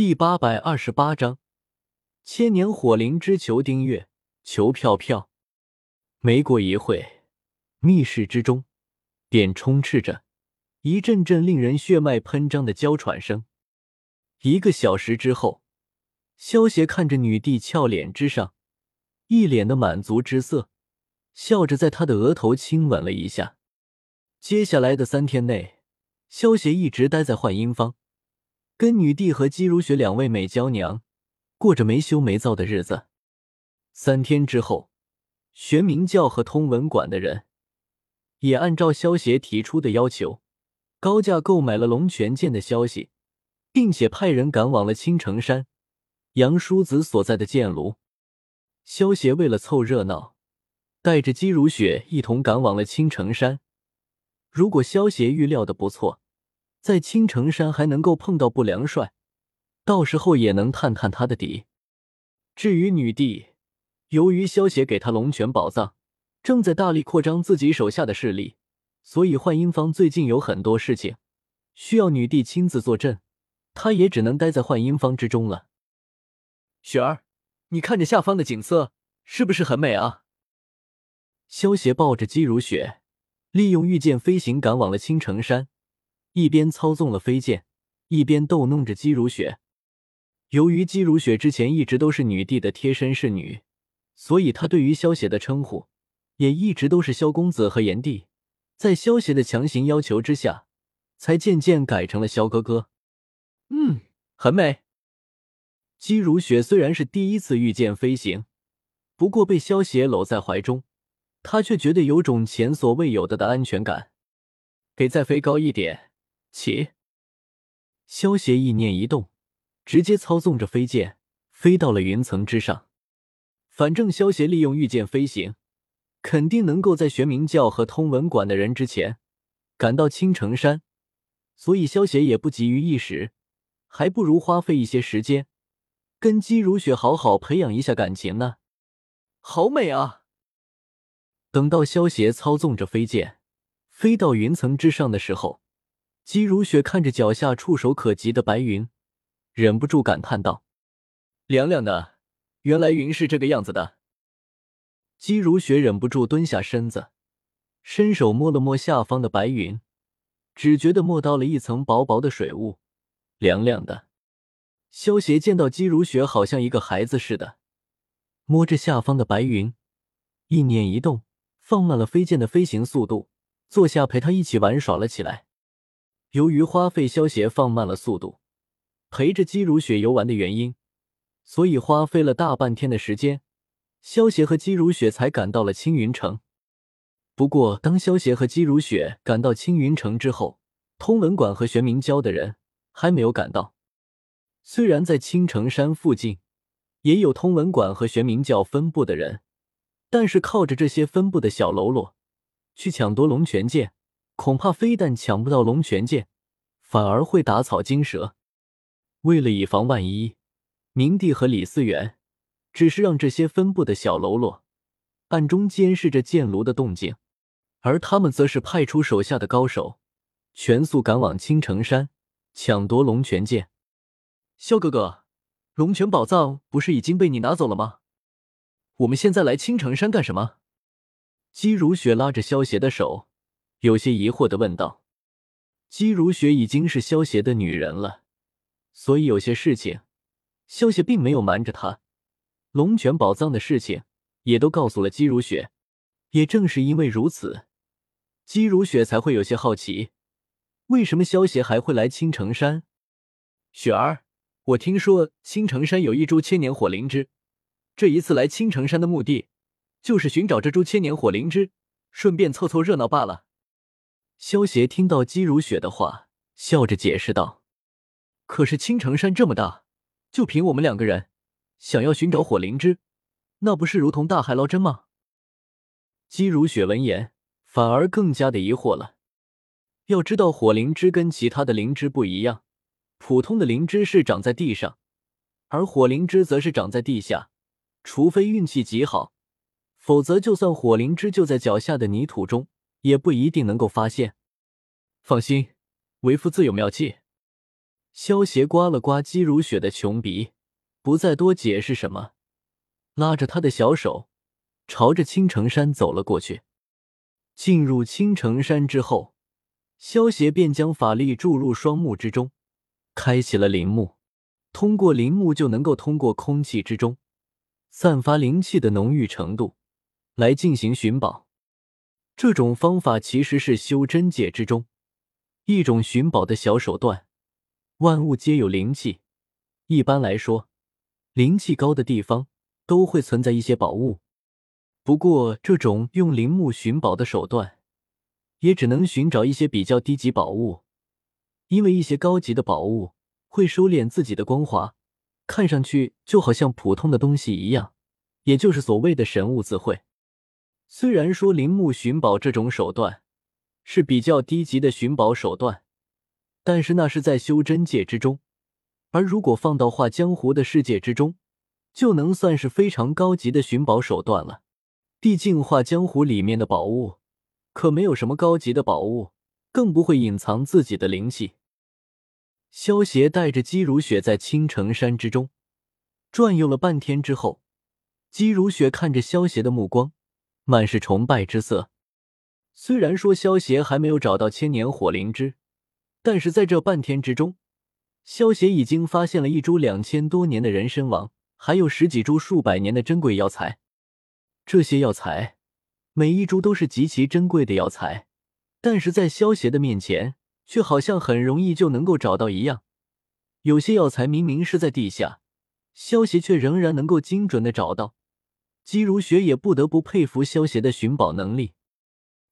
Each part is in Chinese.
第八百二十八章，千年火灵之求订阅，求票票。没过一会，密室之中便充斥着一阵阵令人血脉喷张的娇喘声。一个小时之后，萧邪看着女帝俏脸之上一脸的满足之色，笑着在她的额头亲吻了一下。接下来的三天内，萧邪一直待在幻音坊。跟女帝和姬如雪两位美娇娘过着没羞没臊的日子。三天之后，玄冥教和通文馆的人也按照萧协提出的要求，高价购买了龙泉剑的消息，并且派人赶往了青城山杨叔子所在的剑炉。萧协为了凑热闹，带着姬如雪一同赶往了青城山。如果萧协预料的不错。在青城山还能够碰到不良帅，到时候也能探探他的底。至于女帝，由于萧邪给她龙泉宝藏，正在大力扩张自己手下的势力，所以幻音坊最近有很多事情需要女帝亲自坐镇，她也只能待在幻音坊之中了。雪儿，你看着下方的景色是不是很美啊？萧邪抱着姬如雪，利用御剑飞行赶往了青城山。一边操纵了飞剑，一边逗弄着姬如雪。由于姬如雪之前一直都是女帝的贴身侍女，所以她对于萧邪的称呼也一直都是萧公子和炎帝。在萧邪的强行要求之下，才渐渐改成了萧哥哥。嗯，很美。姬如雪虽然是第一次御剑飞行，不过被萧邪搂在怀中，她却觉得有种前所未有的的安全感。给再飞高一点。起！萧协意念一动，直接操纵着飞剑飞到了云层之上。反正萧协利用御剑飞行，肯定能够在玄冥教和通文馆的人之前赶到青城山，所以萧协也不急于一时，还不如花费一些时间跟姬如雪好好培养一下感情呢。好美啊！等到萧协操纵着飞剑飞到云层之上的时候。姬如雪看着脚下触手可及的白云，忍不住感叹道：“凉凉的，原来云是这个样子的。”姬如雪忍不住蹲下身子，伸手摸了摸下方的白云，只觉得摸到了一层薄薄的水雾，凉凉的。萧邪见到姬如雪好像一个孩子似的，摸着下方的白云，意念一动，放慢了飞剑的飞行速度，坐下陪他一起玩耍了起来。由于花费萧协放慢了速度，陪着姬如雪游玩的原因，所以花费了大半天的时间，萧协和姬如雪才赶到了青云城。不过，当萧协和姬如雪赶到青云城之后，通文馆和玄冥教的人还没有赶到。虽然在青城山附近也有通文馆和玄冥教分部的人，但是靠着这些分部的小喽啰去抢夺龙泉剑。恐怕非但抢不到龙泉剑，反而会打草惊蛇。为了以防万一，明帝和李思源只是让这些分部的小喽啰暗中监视着剑炉的动静，而他们则是派出手下的高手，全速赶往青城山抢夺龙泉剑。萧哥哥，龙泉宝藏不是已经被你拿走了吗？我们现在来青城山干什么？姬如雪拉着萧邪的手。有些疑惑的问道：“姬如雪已经是萧邪的女人了，所以有些事情，萧邪并没有瞒着她。龙泉宝藏的事情也都告诉了姬如雪。也正是因为如此，姬如雪才会有些好奇，为什么萧邪还会来青城山？雪儿，我听说青城山有一株千年火灵芝，这一次来青城山的目的，就是寻找这株千年火灵芝，顺便凑凑热闹罢了。”萧协听到姬如雪的话，笑着解释道：“可是青城山这么大，就凭我们两个人，想要寻找火灵芝，那不是如同大海捞针吗？”姬如雪闻言，反而更加的疑惑了。要知道，火灵芝跟其他的灵芝不一样，普通的灵芝是长在地上，而火灵芝则是长在地下。除非运气极好，否则就算火灵芝就在脚下的泥土中。也不一定能够发现。放心，为夫自有妙计。萧协刮了刮姬如雪的穷鼻，不再多解释什么，拉着他的小手，朝着青城山走了过去。进入青城山之后，萧协便将法力注入双目之中，开启了灵目。通过灵目就能够通过空气之中散发灵气的浓郁程度来进行寻宝。这种方法其实是修真界之中一种寻宝的小手段。万物皆有灵气，一般来说，灵气高的地方都会存在一些宝物。不过，这种用灵木寻宝的手段，也只能寻找一些比较低级宝物，因为一些高级的宝物。会收敛自己的光华，看上去就好像普通的东西一样，也就是所谓的神物自会。虽然说陵墓寻宝这种手段是比较低级的寻宝手段，但是那是在修真界之中，而如果放到画江湖的世界之中，就能算是非常高级的寻宝手段了。毕竟画江湖里面的宝物可没有什么高级的宝物，更不会隐藏自己的灵气。萧协带着姬如雪在青城山之中转悠了半天之后，姬如雪看着萧协的目光满是崇拜之色。虽然说萧协还没有找到千年火灵芝，但是在这半天之中，萧协已经发现了一株两千多年的人参王，还有十几株数百年的珍贵药材。这些药材每一株都是极其珍贵的药材，但是在萧协的面前。却好像很容易就能够找到一样，有些药材明明是在地下，萧协却仍然能够精准的找到。姬如雪也不得不佩服萧协的寻宝能力。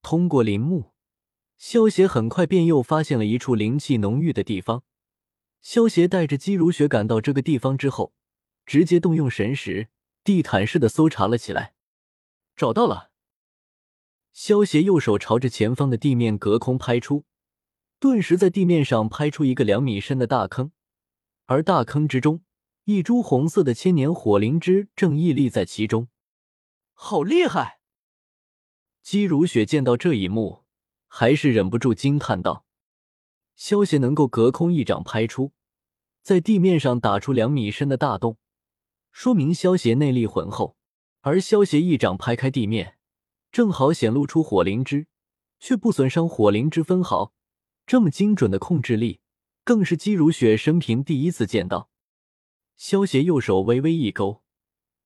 通过林木，萧协很快便又发现了一处灵气浓郁的地方。萧协带着姬如雪赶到这个地方之后，直接动用神识，地毯式的搜查了起来。找到了。萧协右手朝着前方的地面隔空拍出。顿时在地面上拍出一个两米深的大坑，而大坑之中，一株红色的千年火灵芝正屹立在其中。好厉害！姬如雪见到这一幕，还是忍不住惊叹道：“萧协能够隔空一掌拍出，在地面上打出两米深的大洞，说明萧协内力浑厚。而萧协一掌拍开地面，正好显露出火灵芝，却不损伤火灵芝分毫。”这么精准的控制力，更是姬如雪生平第一次见到。萧协右手微微一勾，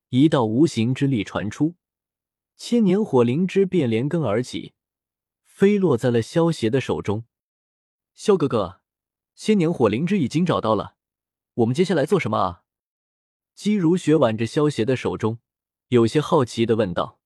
一道无形之力传出，千年火灵芝便连根而起，飞落在了萧邪的手中。萧哥哥，千年火灵芝已经找到了，我们接下来做什么啊？姬如雪挽着萧邪的手中，有些好奇的问道。